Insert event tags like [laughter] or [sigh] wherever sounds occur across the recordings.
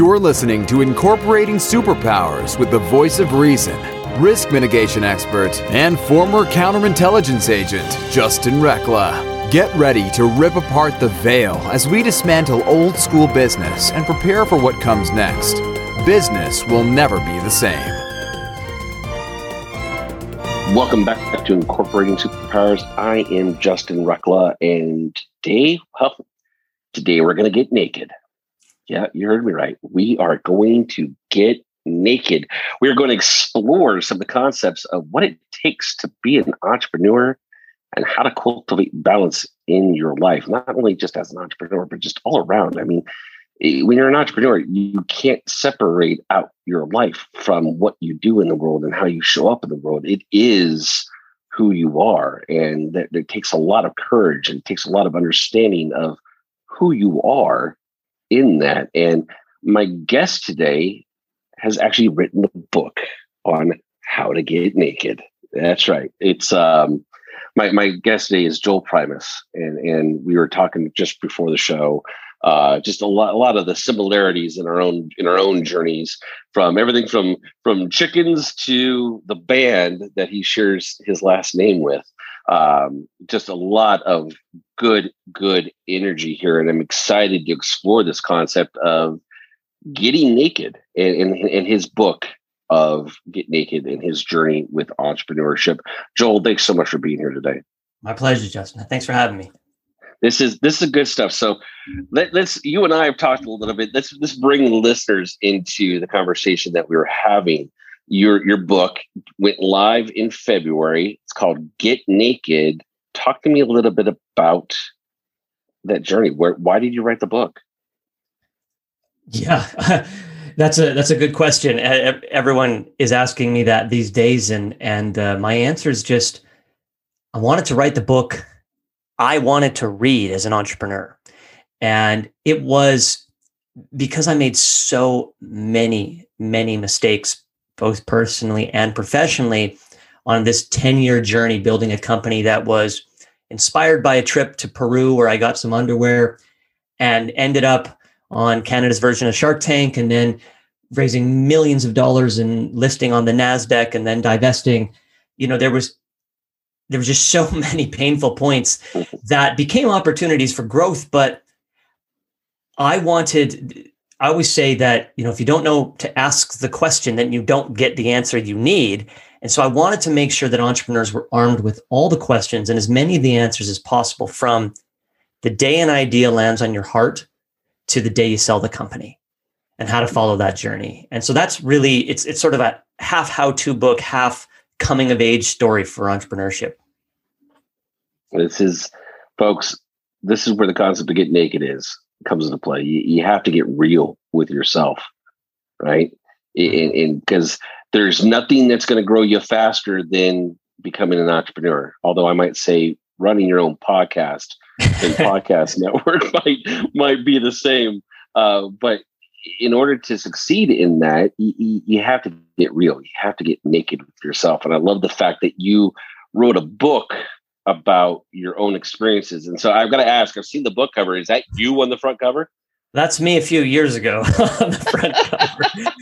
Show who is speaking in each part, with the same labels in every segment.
Speaker 1: You're listening to Incorporating Superpowers with the voice of reason, risk mitigation expert, and former counterintelligence agent, Justin Recla. Get ready to rip apart the veil as we dismantle old school business and prepare for what comes next. Business will never be the same.
Speaker 2: Welcome back to Incorporating Superpowers. I am Justin Recla, and today, well, today we're going to get naked. Yeah, you heard me right. We are going to get naked. We're going to explore some of the concepts of what it takes to be an entrepreneur and how to cultivate balance in your life, not only just as an entrepreneur, but just all around. I mean, eh, when you're an entrepreneur, you can't separate out your life from what you do in the world and how you show up in the world. It is who you are. And that, that takes a lot of courage and it takes a lot of understanding of who you are in that. And my guest today has actually written a book on how to get naked. That's right. It's um my my guest today is Joel Primus, and and we were talking just before the show. Uh, just a lot, a lot of the similarities in our own in our own journeys, from everything from from chickens to the band that he shares his last name with. Um, just a lot of good, good energy here. And I'm excited to explore this concept of getting naked in, in, in his book of Get Naked and his journey with entrepreneurship. Joel, thanks so much for being here today.
Speaker 3: My pleasure, Justin. Thanks for having me.
Speaker 2: This is this is good stuff. So let, us you and I have talked a little bit. Let's let's bring listeners into the conversation that we were having your your book went live in February. It's called Get Naked. Talk to me a little bit about that journey. Where why did you write the book?
Speaker 3: Yeah. [laughs] that's a that's a good question. Everyone is asking me that these days, and and uh, my answer is just I wanted to write the book I wanted to read as an entrepreneur, and it was because I made so many many mistakes both personally and professionally on this 10 year journey building a company that was inspired by a trip to Peru where I got some underwear and ended up on Canada's version of Shark Tank and then raising millions of dollars and listing on the Nasdaq and then divesting. You know there was there was just [laughs] so many painful points that became opportunities for growth but I wanted I always say that, you know, if you don't know to ask the question, then you don't get the answer you need. And so I wanted to make sure that entrepreneurs were armed with all the questions and as many of the answers as possible from the day an idea lands on your heart to the day you sell the company and how to follow that journey. And so that's really it's it's sort of a half how-to book, half coming of age story for entrepreneurship.
Speaker 2: This is folks, this is where the concept of get naked is comes into play. You, you have to get real with yourself, right? And because there's nothing that's going to grow you faster than becoming an entrepreneur. Although I might say running your own podcast and [laughs] podcast network [laughs] might might be the same. Uh, but in order to succeed in that, you, you have to get real. You have to get naked with yourself. And I love the fact that you wrote a book about your own experiences. And so I've got to ask, I've seen the book cover. Is that you on the front cover?
Speaker 3: That's me a few years ago [laughs] on the front cover.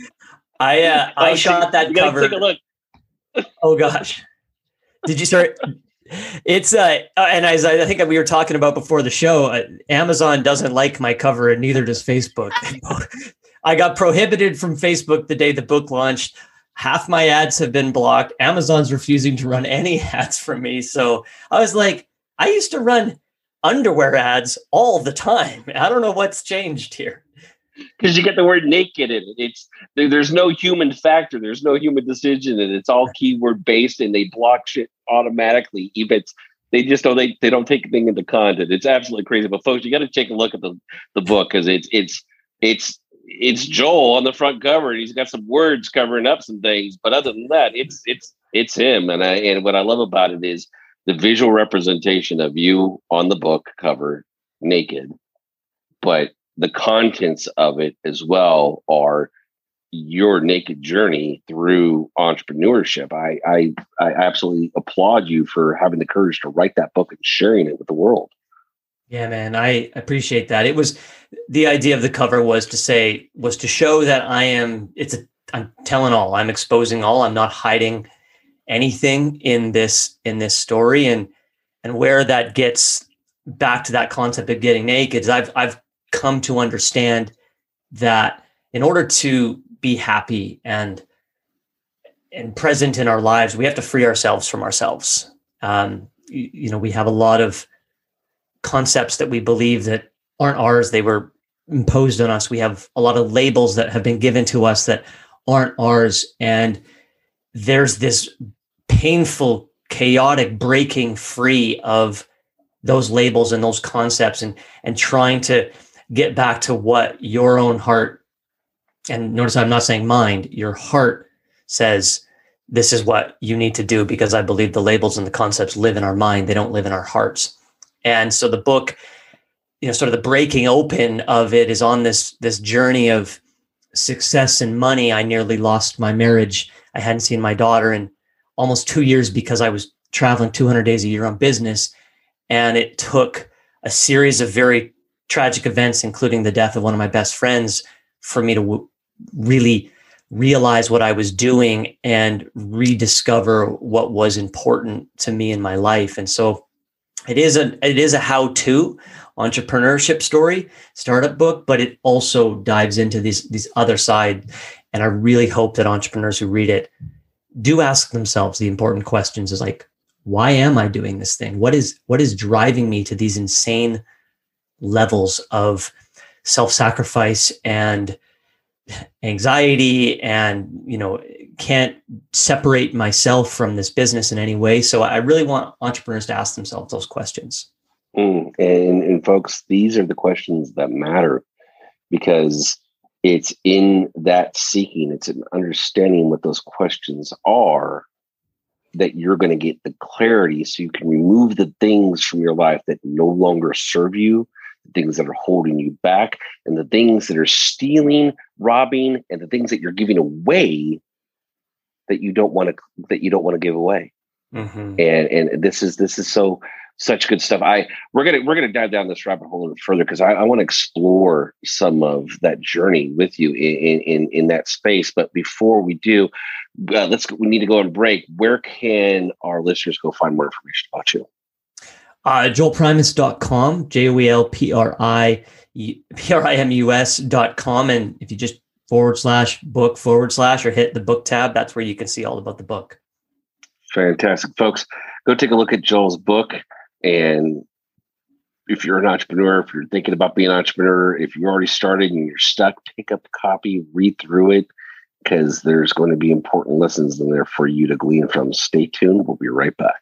Speaker 3: I uh, [laughs] I shot that cover.
Speaker 2: Take a look. [laughs]
Speaker 3: oh gosh. Did you start it's uh, uh and as I think we were talking about before the show, uh, Amazon doesn't like my cover and neither does Facebook. I got prohibited from Facebook the day the book launched half my ads have been blocked. Amazon's refusing to run any [laughs] ads for me. So I was like, I used to run underwear ads all the time. I don't know what's changed here.
Speaker 2: Because you get the word naked in it. It's there's no human factor, there's no human decision, and it's all keyword based, and they block shit automatically. Even they just don't they, they don't take anything into content. It's absolutely crazy. But folks, you got to take a look at the the book because it's it's it's it's Joel on the front cover, and he's got some words covering up some things. But other than that, it's it's it's him. And I and what I love about it is the visual representation of you on the book cover, naked, but the contents of it as well are your naked journey through entrepreneurship. I, I I absolutely applaud you for having the courage to write that book and sharing it with the world.
Speaker 3: Yeah, man, I appreciate that. It was the idea of the cover was to say was to show that I am it's a I'm telling all. I'm exposing all. I'm not hiding anything in this in this story and and where that gets back to that concept of getting naked is I've I've come to understand that in order to be happy and and present in our lives, we have to free ourselves from ourselves. Um, you, you know, we have a lot of concepts that we believe that aren't ours. They were imposed on us. We have a lot of labels that have been given to us that aren't ours. And there's this painful, chaotic breaking free of those labels and those concepts and and trying to get back to what your own heart and notice I'm not saying mind, your heart says this is what you need to do because I believe the labels and the concepts live in our mind, they don't live in our hearts. And so the book, you know, sort of the breaking open of it is on this this journey of success and money. I nearly lost my marriage. I hadn't seen my daughter in almost 2 years because I was traveling 200 days a year on business and it took a series of very tragic events including the death of one of my best friends for me to w- really realize what I was doing and rediscover what was important to me in my life. And so it is a it is a how-to entrepreneurship story, startup book, but it also dives into these these other side. And I really hope that entrepreneurs who read it do ask themselves the important questions is like, why am I doing this thing? What is what is driving me to these insane levels of self-sacrifice and anxiety and you know can't separate myself from this business in any way. So i really want entrepreneurs to ask themselves those questions.
Speaker 2: Mm, and, and folks these are the questions that matter because it's in that seeking it's in understanding what those questions are that you're going to get the clarity so you can remove the things from your life that no longer serve you the things that are holding you back and the things that are stealing, robbing, and the things that you're giving away that you don't want to that you don't want to give away. Mm-hmm. And and this is this is so such good stuff. I we're gonna we're gonna dive down this rabbit hole a little further because I, I want to explore some of that journey with you in in in that space. But before we do, uh, let's we need to go on break. Where can our listeners go find more information about you?
Speaker 3: Uh, joelprimus.com, J O E L P R I P R I M U S.com. And if you just forward slash book forward slash or hit the book tab, that's where you can see all about the book.
Speaker 2: Fantastic. Folks, go take a look at Joel's book. And if you're an entrepreneur, if you're thinking about being an entrepreneur, if you're already started and you're stuck, pick up a copy, read through it, because there's going to be important lessons in there for you to glean from. Stay tuned. We'll be right back.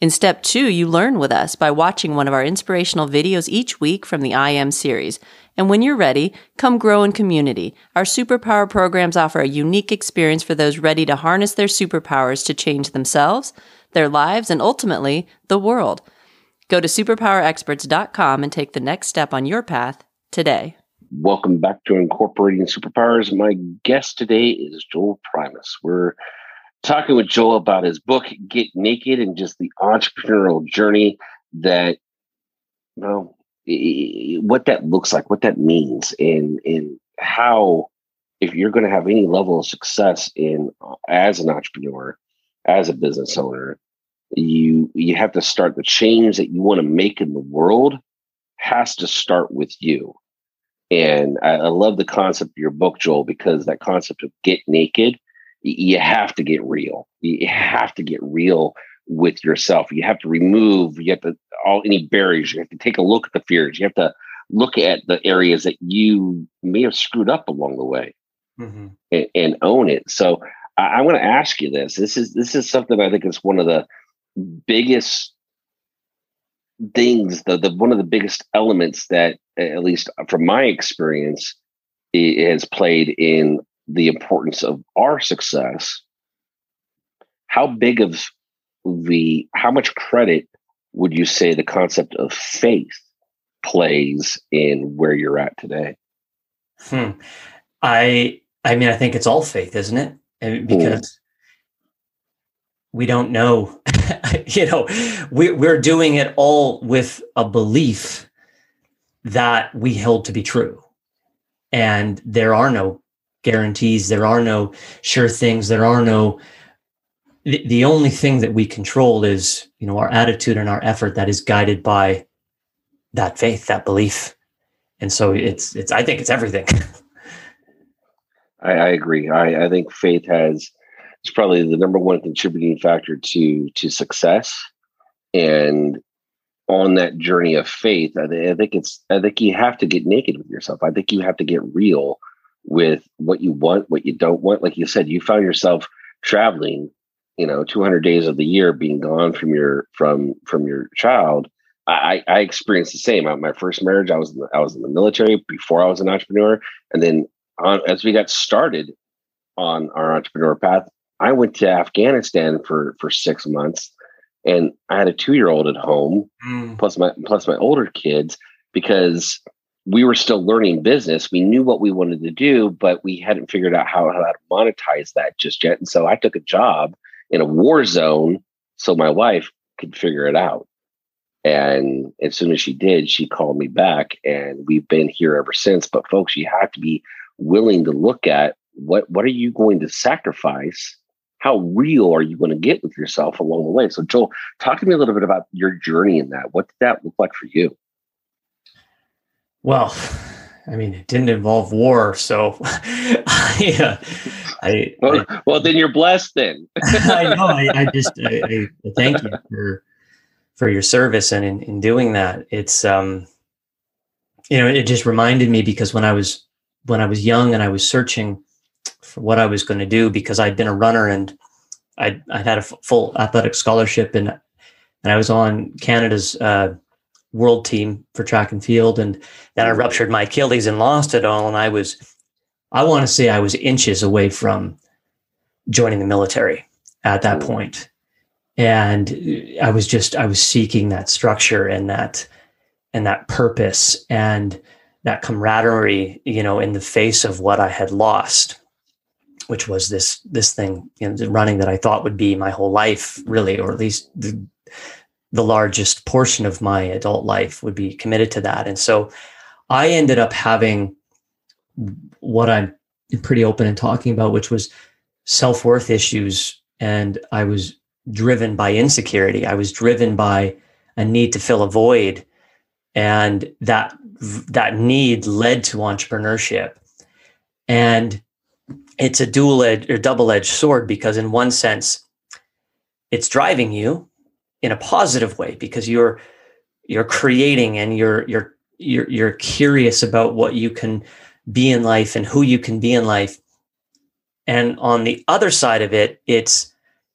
Speaker 4: In step two, you learn with us by watching one of our inspirational videos each week from the I Am series. And when you're ready, come grow in community. Our superpower programs offer a unique experience for those ready to harness their superpowers to change themselves, their lives, and ultimately the world. Go to superpowerexperts.com and take the next step on your path today.
Speaker 2: Welcome back to Incorporating Superpowers. My guest today is Joel Primus. We're talking with Joel about his book, Get Naked, and just the entrepreneurial journey that, well, what that looks like, what that means, and and how, if you're going to have any level of success in uh, as an entrepreneur, as a business owner, you you have to start the change that you want to make in the world has to start with you. And I, I love the concept of your book, Joel, because that concept of get naked you have to get real. You have to get real with yourself. You have to remove, you have to all any barriers. You have to take a look at the fears. You have to look at the areas that you may have screwed up along the way mm-hmm. and, and, own it. So I, I want to ask you this. This is this is something I think is one of the biggest things, the, the one of the biggest elements that, at least from my experience, has played in the importance of our success, how big of the how much credit would you say the concept of faith plays in where you're at today?
Speaker 3: Hmm. I I mean I think it's all faith, isn't it? Because mm. we don't know, [laughs] you know, we, we're doing it all with a belief that we held to be true. And there are no guarantees, there are no sure things, there are no the, the only thing that we control is, you know, our attitude and our effort that is guided by that faith, that belief. And so it's it's I think it's everything. [laughs]
Speaker 2: I, I agree. I, I think faith has it's probably the number one contributing factor to to success. And on that journey of faith, I, I think it's I think you have to get naked with yourself. I think you have to get real with what you want, what you don't want. Like you said, you found yourself traveling, you know, 200 days of the year being gone from your from from your child. I, I experienced the same. My first marriage, I was in the, I was in the military before I was an entrepreneur, and then on, as we got started on our entrepreneur path, I went to Afghanistan for for six months, and I had a two year old at home, mm. plus my plus my older kids, because we were still learning business. We knew what we wanted to do, but we hadn't figured out how, how to monetize that just yet. And so I took a job in a war zone so my wife could figure it out. And as soon as she did, she called me back, and we've been here ever since. But folks, you have to be willing to look at what what are you going to sacrifice how real are you going to get with yourself along the way so joel talk to me a little bit about your journey in that what did that look like for you
Speaker 3: well i mean it didn't involve war so [laughs] I,
Speaker 2: I, well, I, well, then you're blessed then. [laughs] [laughs]
Speaker 3: I know I, I just I, thank you for for your service and in, in doing that. It's um you know it just reminded me because when i was when I was young and I was searching for what I was going to do because I'd been a runner and I'd, I'd had a f- full athletic scholarship and and I was on Canada's uh, world team for track and field and then I hmm. ruptured my Achilles and lost it all and I was I want to say I was inches away from joining the military at that hmm. point. And I was just I was seeking that structure and that and that purpose and that camaraderie, you know, in the face of what I had lost, which was this this thing, you know, running that I thought would be my whole life, really, or at least the, the largest portion of my adult life would be committed to that. And so I ended up having what I'm pretty open in talking about, which was self worth issues. And I was driven by insecurity. I was driven by a need to fill a void. And that that need led to entrepreneurship. And it's a dual edged or double edged sword because, in one sense, it's driving you in a positive way because you're you're creating and you're you're you're you're curious about what you can be in life and who you can be in life. And on the other side of it, it's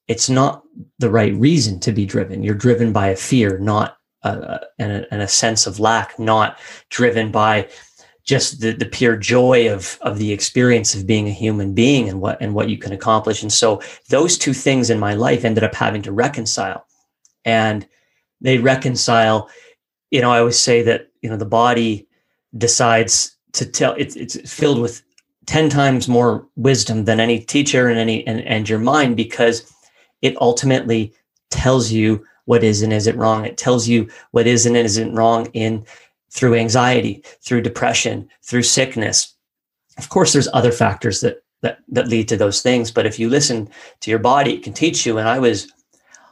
Speaker 3: it's not the right reason to be driven. You're driven by a fear, not and, a, and a sense of lack, not driven by just the, the pure joy of of the experience of being a human being and what and what you can accomplish. And so those two things in my life ended up having to reconcile, and they reconcile. You know, I always say that you know the body decides to tell it's it's filled with 10 times more wisdom than any teacher and any and, and your mind because it ultimately tells you what is and isn't wrong. It tells you what is and isn't wrong in through anxiety, through depression, through sickness. Of course, there's other factors that that that lead to those things. But if you listen to your body, it can teach you. And I was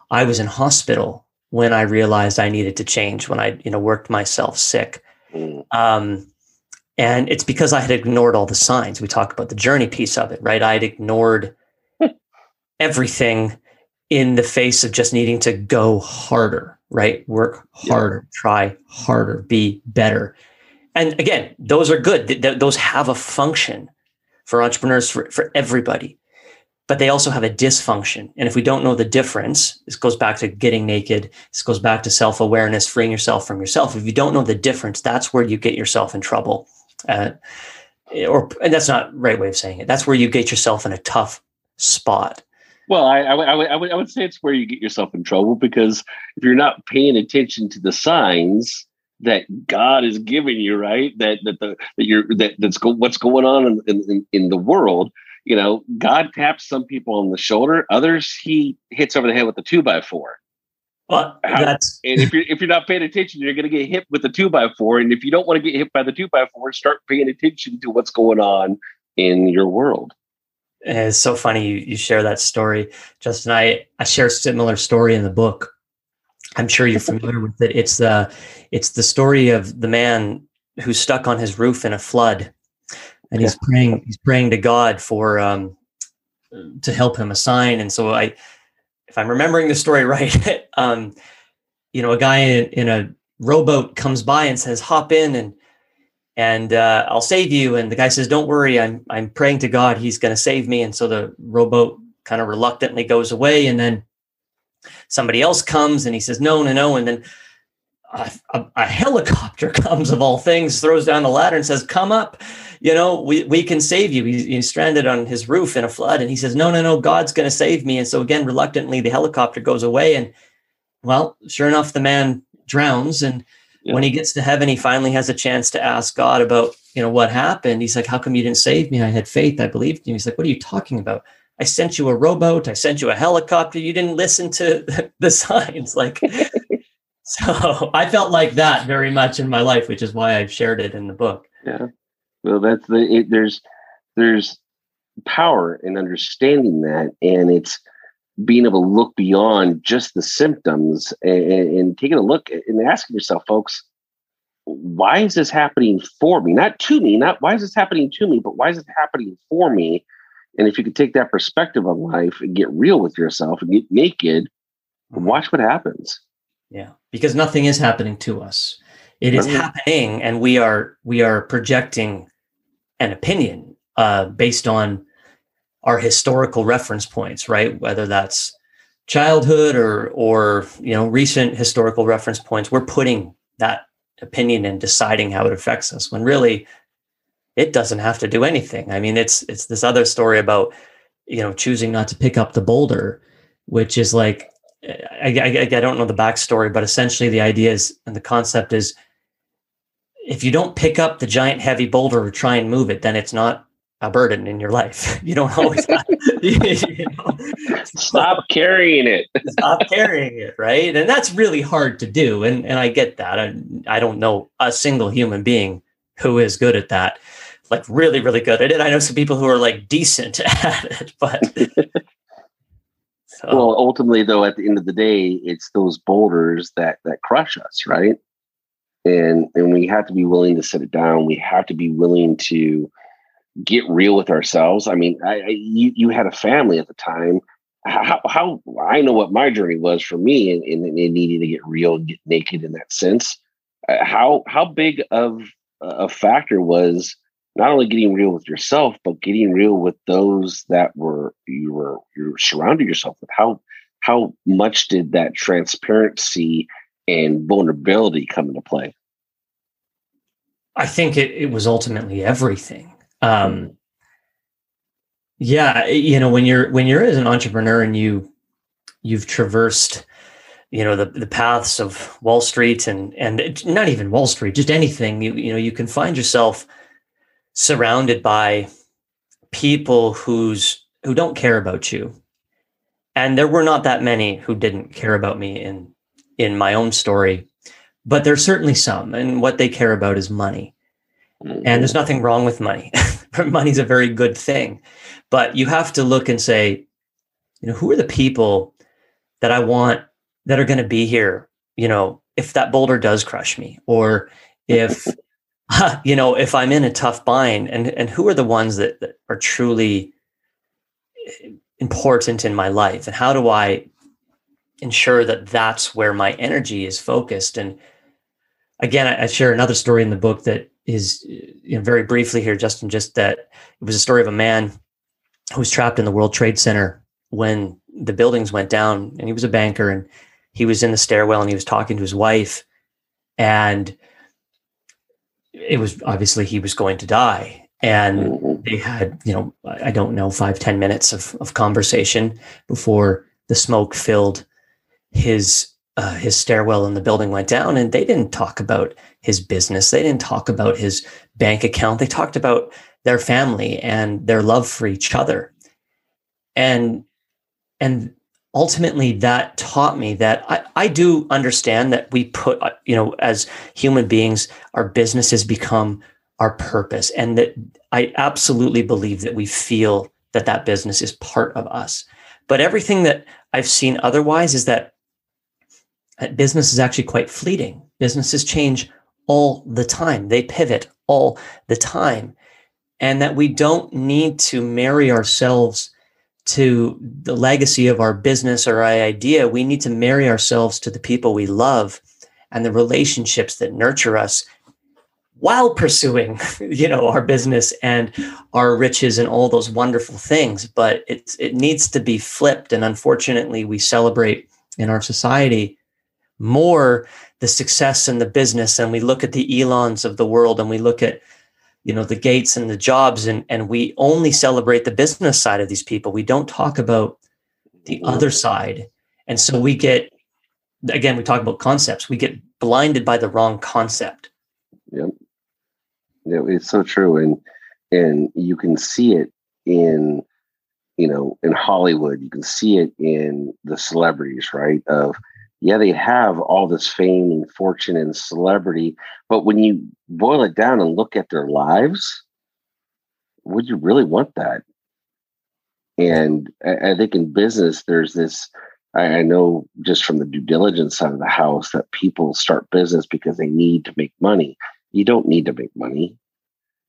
Speaker 3: I was in hospital when I realized I needed to change. When I you know worked myself sick. Mm. Um, and it's because I had ignored all the signs. We talk about the journey piece of it, right? I'd ignored [laughs] everything in the face of just needing to go harder, right? Work harder, yeah. try harder, be better. And again, those are good. Th- th- those have a function for entrepreneurs, for, for everybody, but they also have a dysfunction. And if we don't know the difference, this goes back to getting naked. This goes back to self awareness, freeing yourself from yourself. If you don't know the difference, that's where you get yourself in trouble. Uh, or and that's not right way of saying it. That's where you get yourself in a tough spot.
Speaker 2: Well, I, I, I, would, I, would, I would say it's where you get yourself in trouble because if you're not paying attention to the signs that God is giving you, right? That that the that you're that that's go, what's going on in, in in the world. You know, God taps some people on the shoulder, others He hits over the head with a two by four.
Speaker 3: Well, that's [laughs]
Speaker 2: and if you're if you're not paying attention, you're going to get hit with the two by four. And if you don't want to get hit by the two by four, start paying attention to what's going on in your world.
Speaker 3: It's so funny you, you share that story, Justin. I I share a similar story in the book. I'm sure you're familiar with it. It's the it's the story of the man who's stuck on his roof in a flood, and he's yeah. praying he's praying to God for um, to help him a sign. And so I, if I'm remembering the story [laughs] right, um, you know, a guy in, in a rowboat comes by and says, "Hop in and and uh, I'll save you." And the guy says, "Don't worry, I'm I'm praying to God. He's going to save me." And so the rowboat kind of reluctantly goes away, and then somebody else comes and he says, "No, no, no," and then a, a, a, helicopter [laughs] comes of all things, throws down the ladder and says, "Come up, you know, we, we can save you." He's, he's stranded on his roof in a flood, and he says, "No, no, no, God's going to save me." And so again, reluctantly, the helicopter goes away, and well, sure enough, the man drowns. And yeah. when he gets to heaven, he finally has a chance to ask God about, you know, what happened. He's like, "How come you didn't save me? I had faith. I believed you." He's like, "What are you talking about?" I sent you a rowboat. I sent you a helicopter. You didn't listen to [laughs] the signs. Like, so [laughs] I felt like that very much in my life, which is why I've shared it in the book.
Speaker 2: Yeah. Well, that's the it, there's there's power in understanding that, and it's being able to look beyond just the symptoms and, and taking a look and asking yourself, folks, why is this happening for me? Not to me, not why is this happening to me, but why is it happening for me? And if you could take that perspective on life and get real with yourself and get naked, mm-hmm. watch what happens.
Speaker 3: Yeah, because nothing is happening to us. It is happening, and we are we are projecting an opinion uh, based on our historical reference points, right? Whether that's childhood or or you know recent historical reference points, we're putting that opinion and deciding how it affects us. When really, it doesn't have to do anything. I mean, it's it's this other story about you know choosing not to pick up the boulder, which is like I, I, I don't know the backstory, but essentially the idea is and the concept is if you don't pick up the giant heavy boulder or try and move it, then it's not a burden in your life. [laughs] You don't always have,
Speaker 2: you [laughs] know, stop carrying it. [laughs]
Speaker 3: stop carrying it, right? And that's really hard to do. And and I get that. I, I don't know a single human being who is good at that, like really, really good at it. I know some people who are like decent at it, but
Speaker 2: so. Well, ultimately, though, at the end of the day, it's those boulders that that crush us, right? And and we have to be willing to sit it down. We have to be willing to get real with ourselves. I mean, I, I you you had a family at the time. How, how I know what my journey was for me in, in, in needing to get real and get naked in that sense. Uh, how how big of a factor was not only getting real with yourself, but getting real with those that were you were you were surrounding yourself with. How how much did that transparency and vulnerability come into play?
Speaker 3: I think it, it was ultimately everything. Um, yeah, you know, when you're when you're as an entrepreneur and you you've traversed you know the the paths of Wall Street and and not even Wall Street, just anything. You you know you can find yourself surrounded by people who's who don't care about you. And there were not that many who didn't care about me in in my own story but there's certainly some and what they care about is money. And there's nothing wrong with money. [laughs] Money's a very good thing but you have to look and say you know who are the people that i want that are going to be here you know if that boulder does crush me or if [laughs] you know, if I'm in a tough bind, and and who are the ones that, that are truly eh, important in my life, and how do I ensure that that's where my energy is focused? And again, I, I share another story in the book that is, eh, you know, very briefly here, Justin, just that it was a story of a man who was trapped in the World Trade Center when the buildings went down, and he was a banker, and he was in the stairwell, and he was talking to his wife, and it was obviously he was going to die. And mm-hmm. they had you know i don't know five ten minutes of, of conversation before the smoke filled his uh, his stairwell in the building went down. And they didn't talk about his business. They didn't talk about his bank account. They talked about their family and their love for each other. And and ultimately that taught me that I, I do understand that we put uh, you know as human beings our businesses become our purpose and that i absolutely believe that we feel that that business is part of us. But everything that i've seen otherwise is that business is actually quite fleeting. Businesses change all the time. They pivot all the time. And that we don't need to marry ourselves to the legacy of our business or our idea, we need to marry ourselves to the people we love and the relationships that nurture us while pursuing [laughs] you know our business and our riches and all those wonderful things. But it it needs to be flipped. And unfortunately we celebrate in our society more the success in the business. And we look at the elons of the world and we look at you know the gates and the jobs and and we only celebrate the business side of these people. We don't talk about the mm-hmm. other side. And so we get again we talk about concepts. We get blinded by the wrong concept.
Speaker 2: Yep. Yeah, it's so true and and you can see it in you know in hollywood. You can see it in the celebrities right of yeah, they have all this fame and fortune and celebrity, but when you boil it down and look at their lives, would you really want that? And I, think in business, there's this. I, know just from the due diligence side of the house that people start business because they need to make money. You don't need to make money.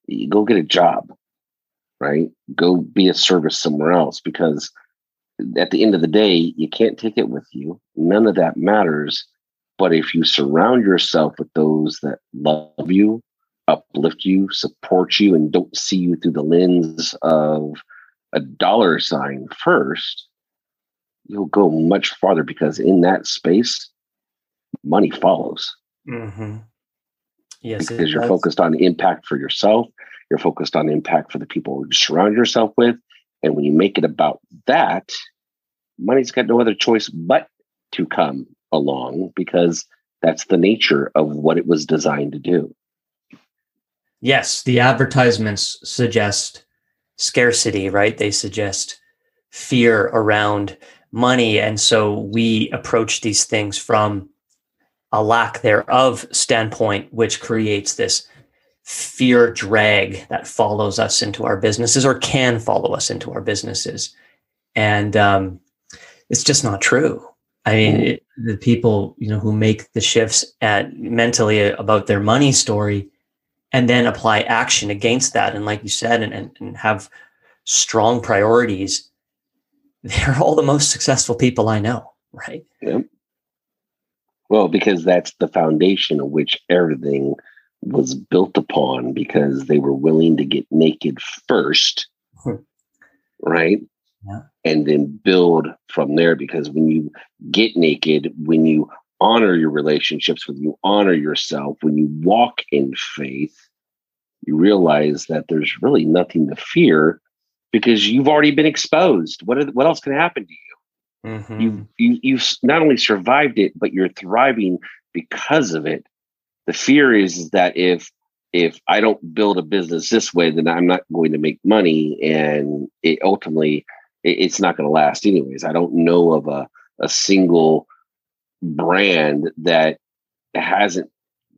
Speaker 2: You go get a job, right? Go be a service somewhere else because at the end of the day, you can't take it with you. None of that matters. But if you surround yourself with those that love you, uplift you, support you, and don't see you through the lens of a dollar sign first, you'll go much farther because in that space, money follows.
Speaker 3: Mm-hmm. Yes,
Speaker 2: because you're focused on impact for yourself, you're focused on impact for the people you surround yourself with, and when you make it about that, money's got no other choice but to come along because that's the nature of what it was designed to do.
Speaker 3: Yes, the advertisements suggest scarcity, right? They suggest fear around money. And so we approach these things from a lack thereof standpoint, which creates this fear drag that follows us into our businesses or can follow us into our businesses. And um, it's just not true. I mean, mm. it, the people you know who make the shifts at mentally about their money story, and then apply action against that, and like you said, and, and, and have strong priorities. [laughs] They're all the most successful people I know, right?
Speaker 2: Yep. Well, because that's the foundation of which everything was built upon because they were willing to get naked first, hmm. right? Yeah. And then build from there because when you get naked, when you honor your relationships, when you honor yourself, when you walk in faith, you realize that there's really nothing to fear because you've already been exposed. What, what else can happen to you? Mm-hmm. You, you you've not only survived it, but you're thriving because of it the fear is that if if I don't build a business this way, then I'm not going to make money, and it ultimately it, it's not going to last anyways. I don't know of a a single brand that hasn't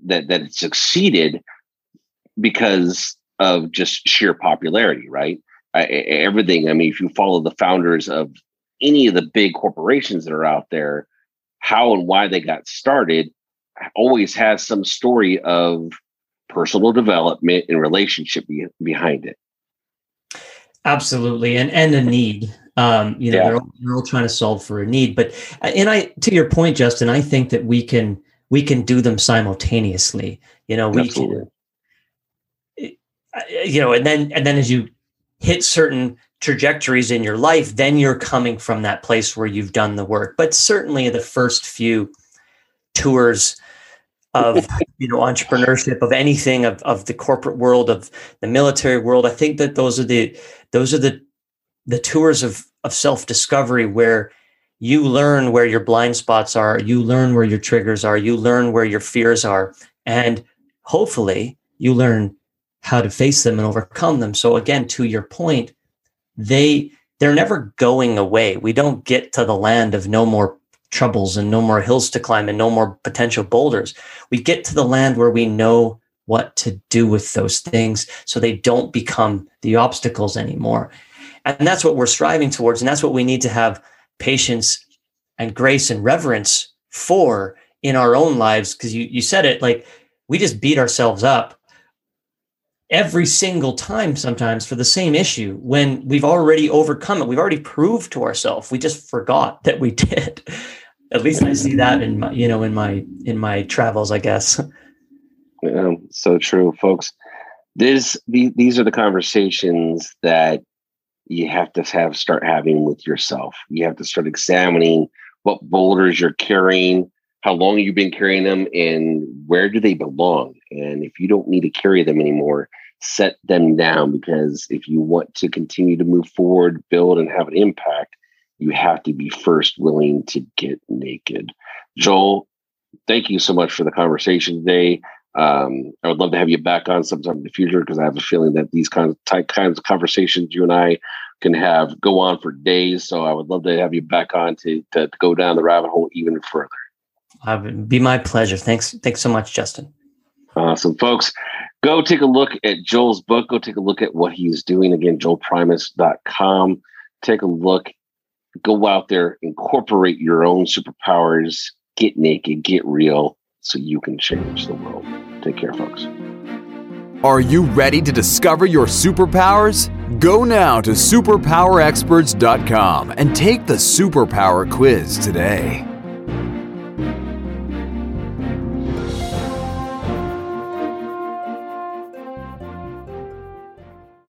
Speaker 2: that that succeeded because of just sheer popularity, right? I, everything. I mean, if you follow the founders of any of the big corporations that are out there, how and why they got started always has some story of personal development and relationship be- behind it.
Speaker 3: Absolutely, and and a need. Um, you know, yeah. they're, all, they're all trying to solve for a need. But and I, to your point, Justin, I think that we can we can do them simultaneously. You know, we Absolutely. can. You know, and then and then as you hit certain trajectories in your life, then you're coming from that place where you've done the work. But certainly, the first few tours of you know entrepreneurship of anything of, of the corporate world of the military world. I think that those are the those are the the tours of of self-discovery where you learn where your blind spots are you learn where your triggers are you learn where your fears are and hopefully you learn how to face them and overcome them. So again to your point they they're never going away. We don't get to the land of no more troubles and no more hills to climb and no more potential boulders. We get to the land where we know what to do with those things so they don't become the obstacles anymore. And that's what we're striving towards. And that's what we need to have patience and grace and reverence for in our own lives. Because you, you said it like we just beat ourselves up every single time sometimes for the same issue when we've already overcome it. We've already proved to ourselves. We just forgot that we [laughs] did at least I see that in my, you know, in my in my travels, I guess.
Speaker 2: Yeah, so true, folks. This these, are the conversations that you have to have start having with yourself. You have to start examining what boulders you're carrying, how long you've been carrying them, and where do they belong. And if you don't need to carry them anymore, set them down because if you want to continue to move forward, build, and have an impact, you have to be first willing to get naked. Joel, thank you so much for the conversation today. Um, I would love to have you back on sometime in the future because I have a feeling that these kinds of type, kinds of conversations you and I can have go on for days. So I would love to have you back on to, to, to go down the rabbit hole even further.
Speaker 3: Uh, be my pleasure. Thanks. Thanks so much, Justin.
Speaker 2: Awesome, folks. Go take a look at Joel's book. Go take a look at what he's doing. Again, joelprimus.com. Take a look go out there, incorporate your own superpowers, get naked, get real, so you can change the world. Take care, folks.
Speaker 1: Are you ready to discover your superpowers? Go now to superpowerexperts.com and take the superpower quiz today.